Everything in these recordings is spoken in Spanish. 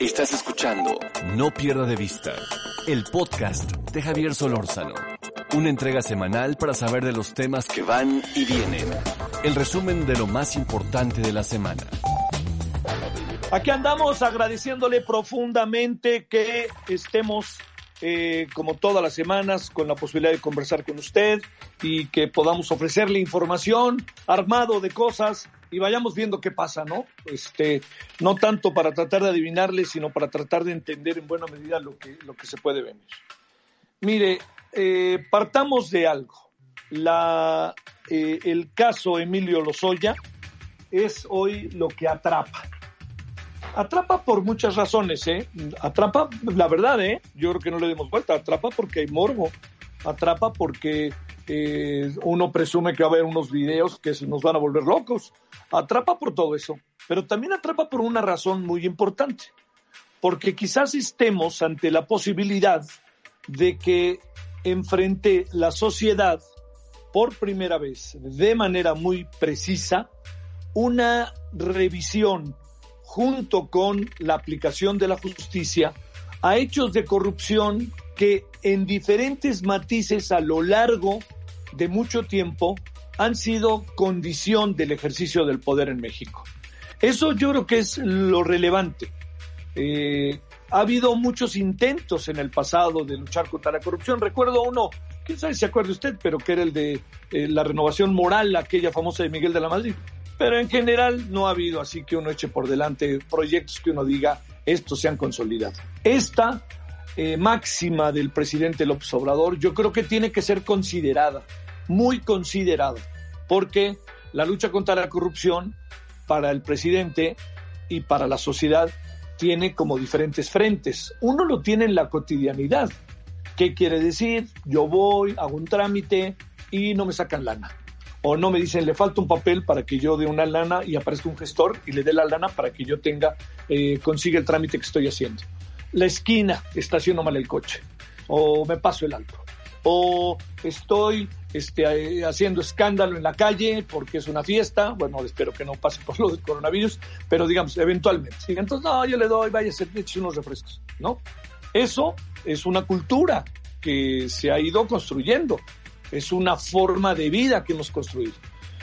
Estás escuchando No pierda de vista el podcast de Javier Solórzano, una entrega semanal para saber de los temas que van y vienen. El resumen de lo más importante de la semana. Aquí andamos agradeciéndole profundamente que estemos eh, como todas las semanas, con la posibilidad de conversar con usted y que podamos ofrecerle información armado de cosas y vayamos viendo qué pasa, ¿no? Este, no tanto para tratar de adivinarle, sino para tratar de entender en buena medida lo que, lo que se puede venir. Mire, eh, partamos de algo. La, eh, el caso Emilio Lozoya es hoy lo que atrapa. Atrapa por muchas razones, ¿eh? Atrapa, la verdad, ¿eh? Yo creo que no le demos vuelta. Atrapa porque hay morbo. Atrapa porque eh, uno presume que va a haber unos videos que nos van a volver locos. Atrapa por todo eso. Pero también atrapa por una razón muy importante. Porque quizás estemos ante la posibilidad de que enfrente la sociedad por primera vez, de manera muy precisa, una revisión junto con la aplicación de la justicia a hechos de corrupción que en diferentes matices a lo largo de mucho tiempo han sido condición del ejercicio del poder en México. Eso yo creo que es lo relevante. Eh, ha habido muchos intentos en el pasado de luchar contra la corrupción. Recuerdo uno, quién sabe si se acuerda usted, pero que era el de eh, la renovación moral, aquella famosa de Miguel de la Madrid. Pero en general no ha habido así que uno eche por delante proyectos que uno diga estos se han consolidado. Esta eh, máxima del presidente López Obrador yo creo que tiene que ser considerada, muy considerada, porque la lucha contra la corrupción para el presidente y para la sociedad tiene como diferentes frentes. Uno lo tiene en la cotidianidad. ¿Qué quiere decir? Yo voy, hago un trámite y no me sacan lana o no me dicen le falta un papel para que yo dé una lana y aparezca un gestor y le dé la lana para que yo tenga, eh, consiga el trámite que estoy haciendo. La esquina estaciono mal el coche o me paso el alto o estoy este, eh, haciendo escándalo en la calle porque es una fiesta, bueno, espero que no pase por lo del coronavirus, pero digamos, eventualmente. Entonces, no, yo le doy, vaya, se eche unos refrescos, ¿no? Eso es una cultura que se ha ido construyendo es una forma de vida que hemos construido.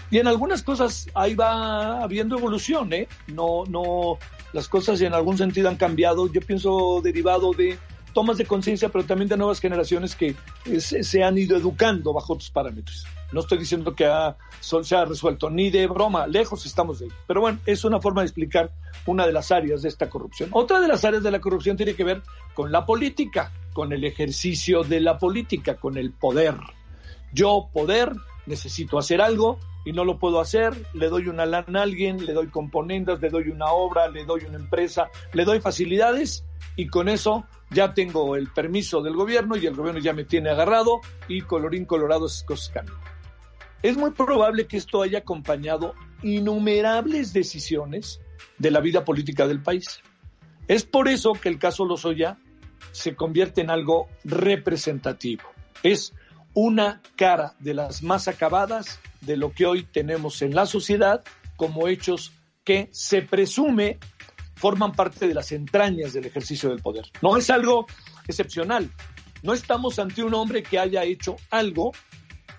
Y en algunas cosas ahí va habiendo evolución, ¿eh? No, no, las cosas en algún sentido han cambiado. Yo pienso derivado de tomas de conciencia, pero también de nuevas generaciones que se, han ido educando bajo otros parámetros. No estoy diciendo que se ha resuelto, ni de broma, lejos estamos de ahí. Pero bueno, es una forma de explicar una de las áreas de esta corrupción. Otra de las áreas de la corrupción tiene que ver con la política, con el ejercicio de la política, con el poder. Yo poder, necesito hacer algo y no lo puedo hacer, le doy una lana a alguien, le doy componentes, le doy una obra, le doy una empresa, le doy facilidades y con eso ya tengo el permiso del gobierno y el gobierno ya me tiene agarrado y colorín colorado esas cosas cambian. Es muy probable que esto haya acompañado innumerables decisiones de la vida política del país. Es por eso que el caso Lozoya se convierte en algo representativo. Es una cara de las más acabadas de lo que hoy tenemos en la sociedad como hechos que se presume forman parte de las entrañas del ejercicio del poder. No es algo excepcional. No estamos ante un hombre que haya hecho algo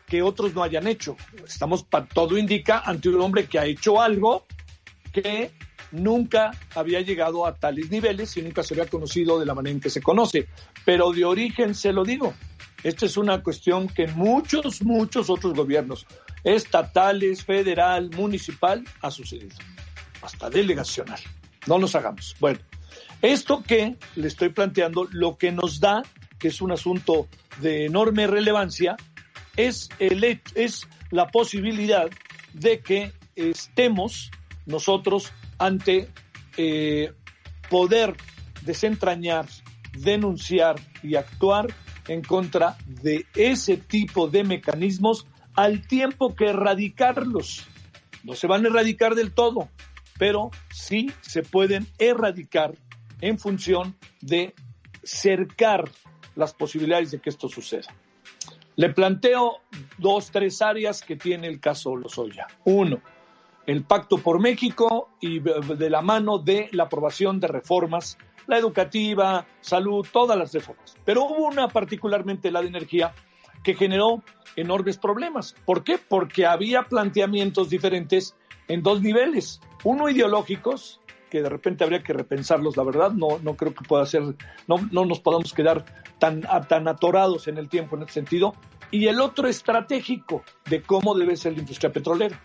que otros no hayan hecho. Estamos, todo indica, ante un hombre que ha hecho algo que nunca había llegado a tales niveles y nunca se había conocido de la manera en que se conoce. Pero de origen se lo digo, esta es una cuestión que muchos, muchos otros gobiernos, estatales, federal, municipal, ha sucedido. Hasta delegacional. No nos hagamos. Bueno, esto que le estoy planteando, lo que nos da, que es un asunto de enorme relevancia, es, el, es la posibilidad de que estemos nosotros ante eh, poder desentrañar, denunciar y actuar en contra de ese tipo de mecanismos al tiempo que erradicarlos. No se van a erradicar del todo, pero sí se pueden erradicar en función de cercar las posibilidades de que esto suceda. Le planteo dos, tres áreas que tiene el caso Lozoya. Uno, el Pacto por México y de la mano de la aprobación de reformas, la educativa, salud, todas las reformas. Pero hubo una particularmente la de energía que generó enormes problemas. ¿Por qué? Porque había planteamientos diferentes en dos niveles. Uno ideológicos, que de repente habría que repensarlos, la verdad, no, no creo que pueda ser, no, no nos podamos quedar tan, tan atorados en el tiempo en ese sentido. Y el otro estratégico de cómo debe ser la industria petrolera.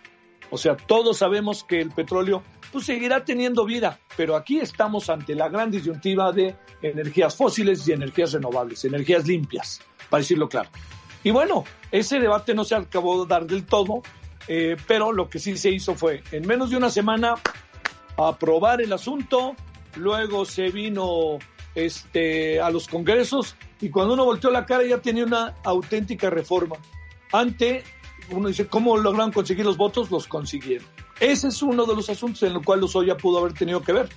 O sea, todos sabemos que el petróleo pues, seguirá teniendo vida, pero aquí estamos ante la gran disyuntiva de energías fósiles y energías renovables, energías limpias, para decirlo claro. Y bueno, ese debate no se acabó de dar del todo, eh, pero lo que sí se hizo fue, en menos de una semana, aprobar el asunto, luego se vino este, a los congresos y cuando uno volteó la cara ya tenía una auténtica reforma ante uno dice, ¿cómo lograron conseguir los votos? Los consiguieron. Ese es uno de los asuntos en el cual Lozoya pudo haber tenido que ver.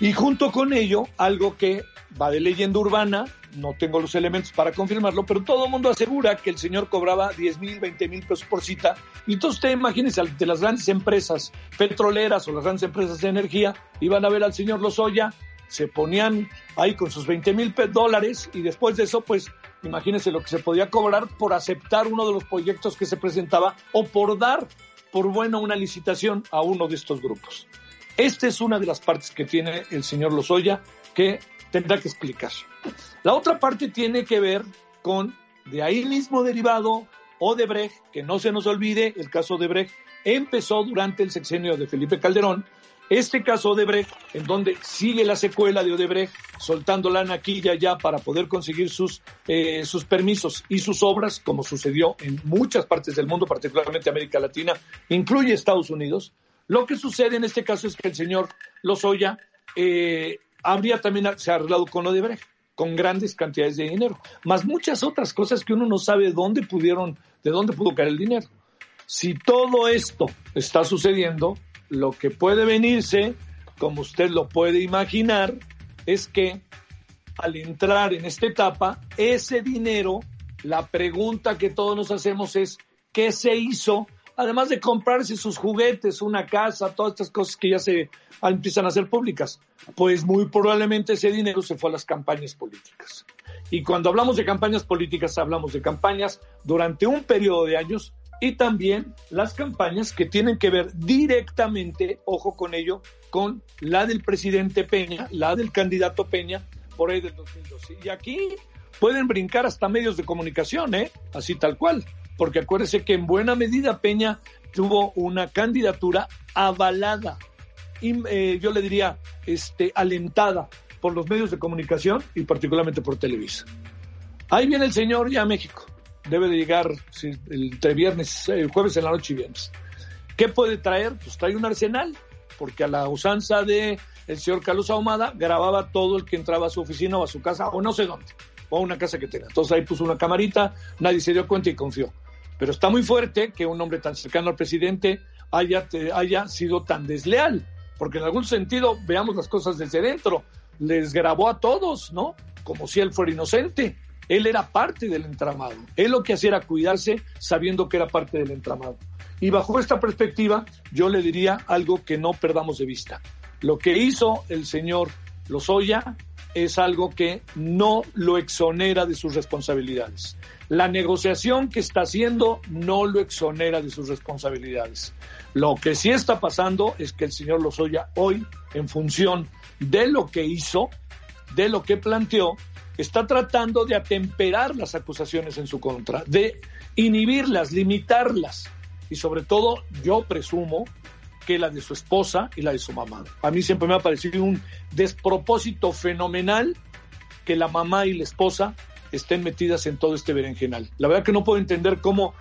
Y junto con ello, algo que va de leyenda urbana, no tengo los elementos para confirmarlo, pero todo el mundo asegura que el señor cobraba 10 mil, 20 mil pesos por cita. Y entonces usted imagínese, de las grandes empresas petroleras o las grandes empresas de energía, iban a ver al señor Lozoya, se ponían ahí con sus 20 mil dólares y después de eso, pues Imagínense lo que se podía cobrar por aceptar uno de los proyectos que se presentaba o por dar por buena una licitación a uno de estos grupos. Esta es una de las partes que tiene el señor Lozoya que tendrá que explicar. La otra parte tiene que ver con, de ahí mismo derivado, Odebrecht, que no se nos olvide, el caso Odebrecht empezó durante el sexenio de Felipe Calderón este caso Odebrecht, en donde sigue la secuela de Odebrecht, soltando la naquilla ya para poder conseguir sus, eh, sus permisos y sus obras, como sucedió en muchas partes del mundo, particularmente América Latina, incluye Estados Unidos. Lo que sucede en este caso es que el señor Lozoya eh, habría también se ha arreglado con Odebrecht con grandes cantidades de dinero, más muchas otras cosas que uno no sabe dónde pudieron, de dónde pudo caer el dinero. Si todo esto está sucediendo, lo que puede venirse, como usted lo puede imaginar, es que al entrar en esta etapa, ese dinero, la pregunta que todos nos hacemos es, ¿qué se hizo? Además de comprarse sus juguetes, una casa, todas estas cosas que ya se empiezan a ser públicas, pues muy probablemente ese dinero se fue a las campañas políticas. Y cuando hablamos de campañas políticas, hablamos de campañas durante un periodo de años y también las campañas que tienen que ver directamente, ojo con ello, con la del presidente Peña, la del candidato Peña, por ahí del 2012. Y aquí pueden brincar hasta medios de comunicación, ¿eh? así tal cual, porque acuérdese que en buena medida Peña tuvo una candidatura avalada, y, eh, yo le diría, este, alentada por los medios de comunicación y particularmente por Televisa. Ahí viene el señor ya a México debe de llegar entre viernes, el jueves en la noche y viernes. ¿Qué puede traer? Pues trae un arsenal, porque a la usanza de el señor Carlos Ahumada grababa todo el que entraba a su oficina o a su casa o no sé dónde, o a una casa que tenga. Entonces ahí puso una camarita, nadie se dio cuenta y confió. Pero está muy fuerte que un hombre tan cercano al presidente haya, haya sido tan desleal, porque en algún sentido veamos las cosas desde dentro. Les grabó a todos, ¿no? Como si él fuera inocente. Él era parte del entramado. Él lo que hacía era cuidarse sabiendo que era parte del entramado. Y bajo esta perspectiva, yo le diría algo que no perdamos de vista. Lo que hizo el señor Lozoya es algo que no lo exonera de sus responsabilidades. La negociación que está haciendo no lo exonera de sus responsabilidades. Lo que sí está pasando es que el señor Lozoya hoy, en función de lo que hizo, de lo que planteó, está tratando de atemperar las acusaciones en su contra, de inhibirlas, limitarlas. Y sobre todo, yo presumo que la de su esposa y la de su mamá. A mí siempre me ha parecido un despropósito fenomenal que la mamá y la esposa estén metidas en todo este berenjenal. La verdad que no puedo entender cómo,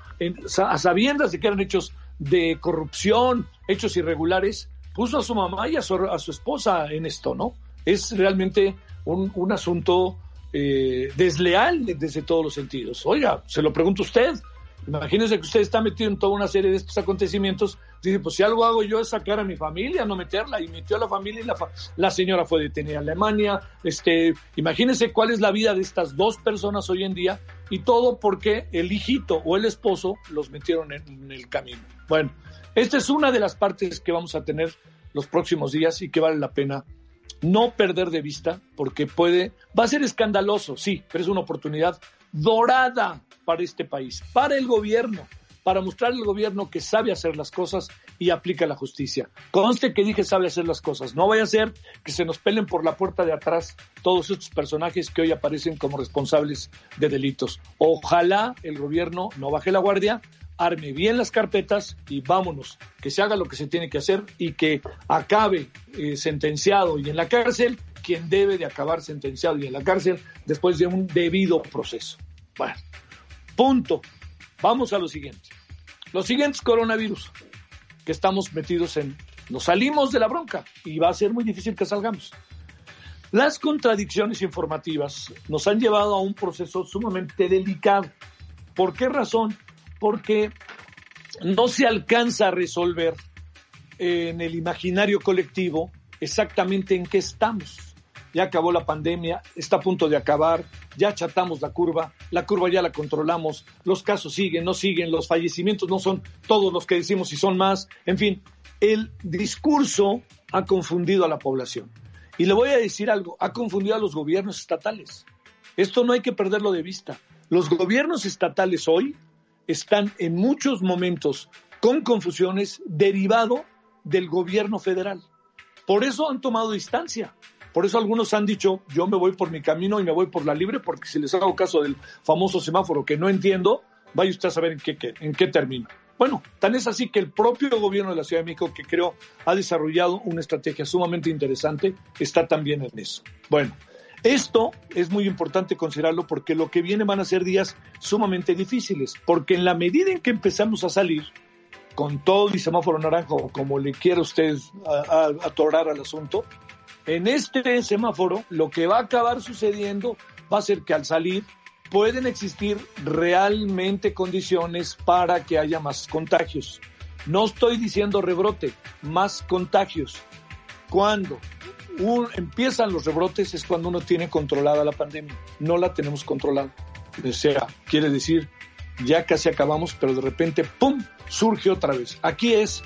a sabiendas de que eran hechos de corrupción, hechos irregulares, puso a su mamá y a su, esposa en esto, ¿no? es realmente un, un asunto eh, desleal desde todos los sentidos. Oiga, se lo pregunto a usted. Imagínese que usted está metido en toda una serie de estos acontecimientos. Dice, pues si algo hago yo es sacar a mi familia, no meterla. Y metió a la familia y la, la señora fue detenida en Alemania. Este, imagínese cuál es la vida de estas dos personas hoy en día. Y todo porque el hijito o el esposo los metieron en, en el camino. Bueno, esta es una de las partes que vamos a tener los próximos días y que vale la pena no perder de vista, porque puede, va a ser escandaloso, sí, pero es una oportunidad dorada para este país, para el gobierno, para mostrar al gobierno que sabe hacer las cosas y aplica la justicia. Conste que dije sabe hacer las cosas. No vaya a ser que se nos pelen por la puerta de atrás todos estos personajes que hoy aparecen como responsables de delitos. Ojalá el gobierno no baje la guardia, arme bien las carpetas y vámonos, que se haga lo que se tiene que hacer y que acabe eh, sentenciado y en la cárcel quien debe de acabar sentenciado y en la cárcel después de un debido proceso. Bueno, punto. Vamos a lo siguiente. Los siguientes coronavirus que estamos metidos en, nos salimos de la bronca y va a ser muy difícil que salgamos. Las contradicciones informativas nos han llevado a un proceso sumamente delicado. ¿Por qué razón? porque no se alcanza a resolver en el imaginario colectivo exactamente en qué estamos. Ya acabó la pandemia, está a punto de acabar, ya chatamos la curva, la curva ya la controlamos, los casos siguen, no siguen, los fallecimientos no son todos los que decimos y son más. En fin, el discurso ha confundido a la población. Y le voy a decir algo, ha confundido a los gobiernos estatales. Esto no hay que perderlo de vista. Los gobiernos estatales hoy están en muchos momentos con confusiones derivado del gobierno federal. Por eso han tomado distancia. Por eso algunos han dicho, yo me voy por mi camino y me voy por la libre, porque si les hago caso del famoso semáforo que no entiendo, vaya usted a saber en qué, termino. Bueno, tan es así que el propio gobierno de la Ciudad de México, que creo ha desarrollado una estrategia sumamente interesante, está también en eso. Bueno, esto es muy importante considerarlo porque lo que viene van a ser días sumamente difíciles, porque en la medida en que empezamos a salir con todo y semáforo naranjo, como le quiera usted atorar al asunto, en este semáforo lo que va a acabar sucediendo va a ser que al salir pueden existir realmente condiciones para que haya más contagios. No estoy diciendo rebrote, más contagios. ¿Cuándo? empiezan los rebrotes es cuando uno tiene controlada la pandemia. No la tenemos controlada. O sea, quiere decir, ya casi acabamos, pero de repente, ¡pum!, surge otra vez. Aquí es,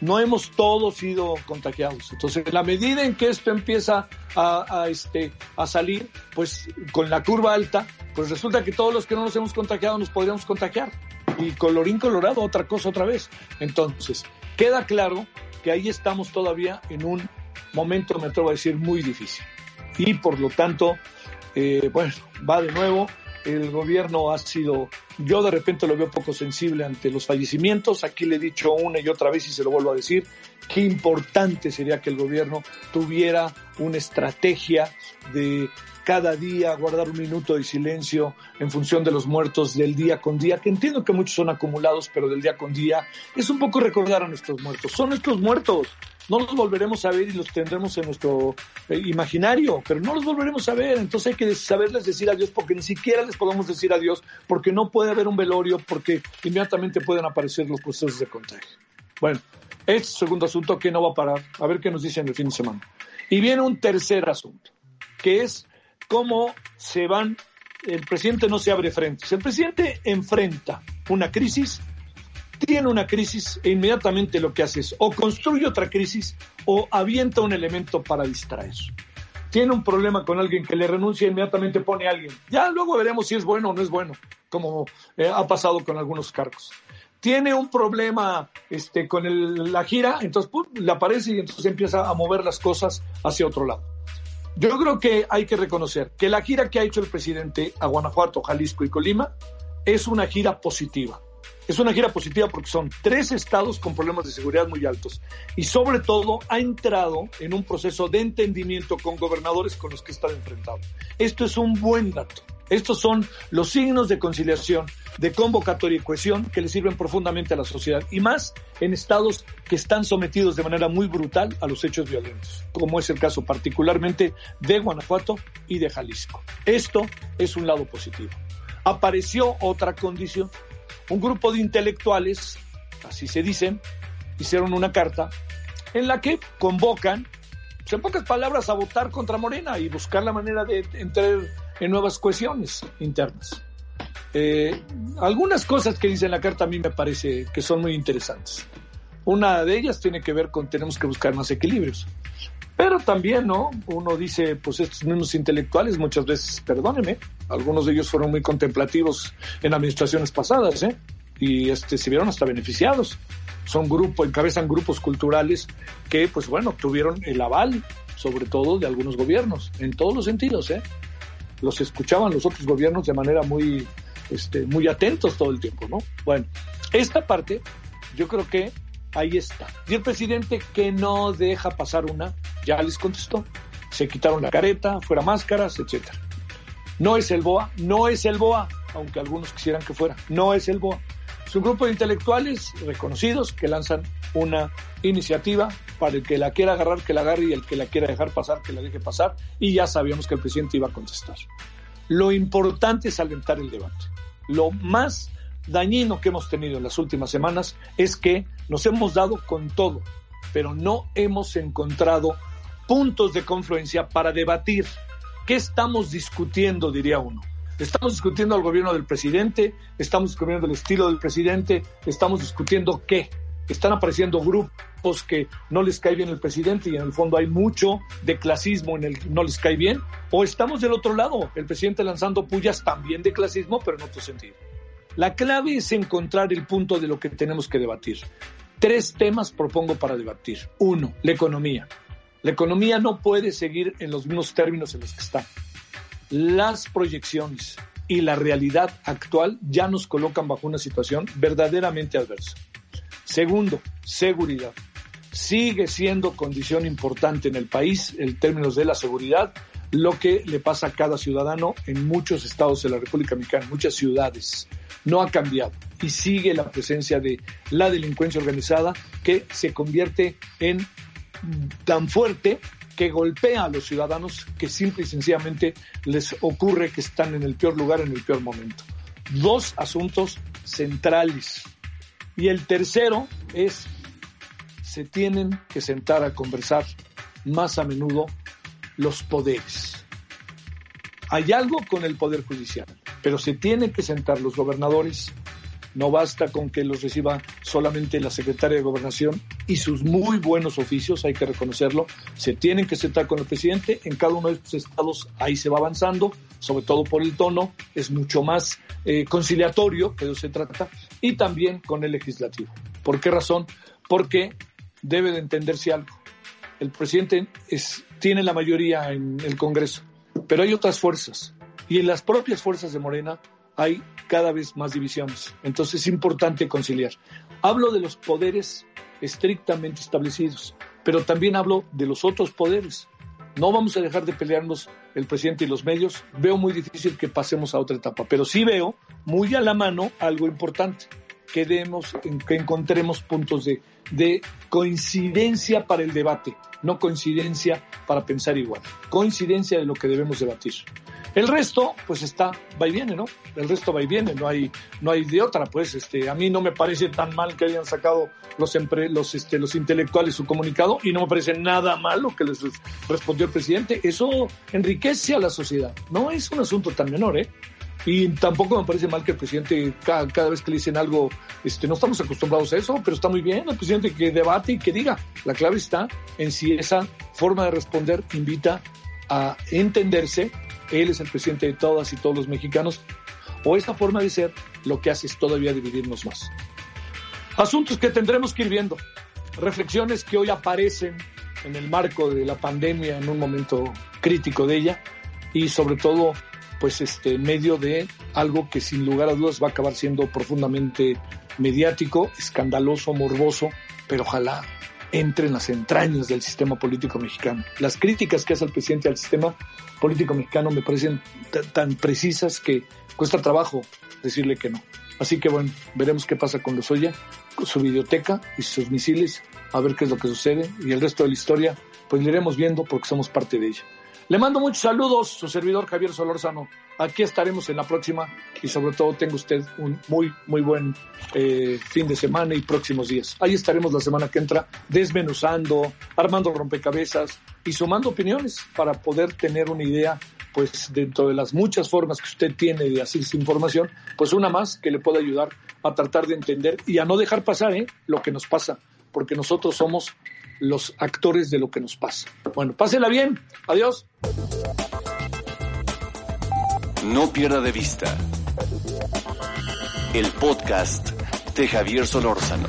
no hemos todos sido contagiados. Entonces, en la medida en que esto empieza a, este, a salir, pues con la curva alta, pues resulta que todos los que no nos hemos contagiado nos podríamos contagiar. Y colorín colorado, otra cosa otra vez. Entonces, queda claro que ahí estamos todavía en un momento, me atrevo a decir, muy difícil. Y por lo tanto, eh, bueno, va de nuevo. El gobierno ha sido, yo de repente lo veo poco sensible ante los fallecimientos. Aquí le he dicho una y otra vez y se lo vuelvo a decir, qué importante sería que el gobierno tuviera una estrategia de cada día guardar un minuto de silencio en función de los muertos del día con día, que entiendo que muchos son acumulados, pero del día con día, es un poco recordar a nuestros muertos. Son nuestros muertos. No los volveremos a ver y los tendremos en nuestro eh, imaginario, pero no los volveremos a ver. Entonces hay que saberles decir adiós porque ni siquiera les podemos decir adiós porque no puede haber un velorio porque inmediatamente pueden aparecer los procesos de contagio. Bueno, este segundo asunto que no va a parar. A ver qué nos dicen el fin de semana. Y viene un tercer asunto, que es cómo se van, el presidente no se abre frente. el presidente enfrenta una crisis, tiene una crisis e inmediatamente lo que hace es o construye otra crisis o avienta un elemento para distraer. Tiene un problema con alguien que le renuncia, inmediatamente pone a alguien. Ya luego veremos si es bueno o no es bueno, como eh, ha pasado con algunos cargos tiene un problema este, con la gira, entonces le aparece y entonces empieza a mover las cosas hacia otro lado. Yo creo que hay que reconocer que la gira que ha hecho el presidente a Guanajuato, Jalisco y Colima es una gira positiva. Es una gira positiva porque son tres estados con problemas de seguridad muy altos y sobre todo ha entrado en un proceso de entendimiento con gobernadores con los que está enfrentado. Esto es un buen dato. Estos son los signos de conciliación, de convocatoria y cohesión que le sirven profundamente a la sociedad y más en estados que están sometidos de manera muy brutal a los hechos violentos, como es el caso particularmente de Guanajuato y de Jalisco. Esto es un lado positivo. Apareció otra condición. Un grupo de intelectuales, así se dicen, hicieron una carta en la que convocan, pues, en pocas palabras, a votar contra Morena y buscar la manera de entrar en nuevas cohesiones internas. Eh, algunas cosas que dice la carta a mí me parece que son muy interesantes. Una de ellas tiene que ver con tenemos que buscar más equilibrios. Pero también, ¿no? Uno dice, pues estos mismos intelectuales muchas veces, perdóneme, algunos de ellos fueron muy contemplativos en administraciones pasadas, ¿eh? Y este, se vieron hasta beneficiados. Son grupos, encabezan grupos culturales que, pues bueno, tuvieron el aval, sobre todo de algunos gobiernos, en todos los sentidos, ¿eh? los escuchaban los otros gobiernos de manera muy, este, muy atentos todo el tiempo, ¿no? Bueno, esta parte yo creo que ahí está. Y el presidente que no deja pasar una, ya les contestó. Se quitaron la careta, fuera máscaras, etcétera. No es el BOA, no es el BOA, aunque algunos quisieran que fuera, no es el BOA. Es un grupo de intelectuales reconocidos que lanzan una iniciativa para el que la quiera agarrar, que la agarre y el que la quiera dejar pasar, que la deje pasar. Y ya sabíamos que el presidente iba a contestar. Lo importante es alentar el debate. Lo más dañino que hemos tenido en las últimas semanas es que nos hemos dado con todo, pero no hemos encontrado puntos de confluencia para debatir. ¿Qué estamos discutiendo, diría uno? Estamos discutiendo al gobierno del presidente, estamos discutiendo el estilo del presidente, estamos discutiendo qué. Están apareciendo grupos que no les cae bien el presidente y en el fondo hay mucho de clasismo en el que no les cae bien. O estamos del otro lado, el presidente lanzando pullas también de clasismo, pero en otro sentido. La clave es encontrar el punto de lo que tenemos que debatir. Tres temas propongo para debatir. Uno, la economía. La economía no puede seguir en los mismos términos en los que está las proyecciones y la realidad actual ya nos colocan bajo una situación verdaderamente adversa. Segundo, seguridad. Sigue siendo condición importante en el país en términos de la seguridad lo que le pasa a cada ciudadano en muchos estados de la República Mexicana, muchas ciudades. No ha cambiado y sigue la presencia de la delincuencia organizada que se convierte en tan fuerte que golpea a los ciudadanos que simple y sencillamente les ocurre que están en el peor lugar en el peor momento. Dos asuntos centrales. Y el tercero es, se tienen que sentar a conversar más a menudo los poderes. Hay algo con el Poder Judicial, pero se tienen que sentar los gobernadores, no basta con que los reciba solamente la secretaria de Gobernación y sus muy buenos oficios, hay que reconocerlo. Se tienen que sentar con el presidente. En cada uno de estos estados ahí se va avanzando, sobre todo por el tono, es mucho más eh, conciliatorio, que de eso se trata, y también con el legislativo. ¿Por qué razón? Porque debe de entenderse algo. El presidente es, tiene la mayoría en el Congreso, pero hay otras fuerzas. Y en las propias fuerzas de Morena hay cada vez más divisiones. Entonces es importante conciliar. Hablo de los poderes estrictamente establecidos, pero también hablo de los otros poderes. No vamos a dejar de pelearnos el presidente y los medios. Veo muy difícil que pasemos a otra etapa, pero sí veo muy a la mano algo importante, que, demos, que encontremos puntos de, de coincidencia para el debate, no coincidencia para pensar igual, coincidencia de lo que debemos debatir. El resto, pues está, va y viene, ¿no? El resto va y viene, no hay, no hay de otra, pues, este, a mí no me parece tan mal que hayan sacado los, los, este, los intelectuales su comunicado y no me parece nada malo que les respondió el presidente. Eso enriquece a la sociedad. No es un asunto tan menor, ¿eh? Y tampoco me parece mal que el presidente, cada, cada, vez que le dicen algo, este, no estamos acostumbrados a eso, pero está muy bien el presidente que debate y que diga. La clave está en si esa forma de responder invita a entenderse él es el presidente de todas y todos los mexicanos, o esta forma de ser lo que hace es todavía dividirnos más. Asuntos que tendremos que ir viendo, reflexiones que hoy aparecen en el marco de la pandemia, en un momento crítico de ella, y sobre todo, pues este, medio de algo que sin lugar a dudas va a acabar siendo profundamente mediático, escandaloso, morboso, pero ojalá entre en las entrañas del sistema político mexicano. Las críticas que hace el presidente al sistema político mexicano me parecen tan precisas que cuesta trabajo decirle que no. Así que bueno, veremos qué pasa con Lozoya, con su biblioteca y sus misiles, a ver qué es lo que sucede y el resto de la historia, pues lo iremos viendo porque somos parte de ella. Le mando muchos saludos, su servidor Javier Solórzano. Aquí estaremos en la próxima y sobre todo tenga usted un muy, muy buen eh, fin de semana y próximos días. Ahí estaremos la semana que entra desmenuzando, armando rompecabezas y sumando opiniones para poder tener una idea, pues dentro de las muchas formas que usted tiene de hacer esa información, pues una más que le pueda ayudar a tratar de entender y a no dejar pasar ¿eh? lo que nos pasa, porque nosotros somos los actores de lo que nos pasa. Bueno, pásela bien. Adiós. No pierda de vista el podcast de Javier Solórzano.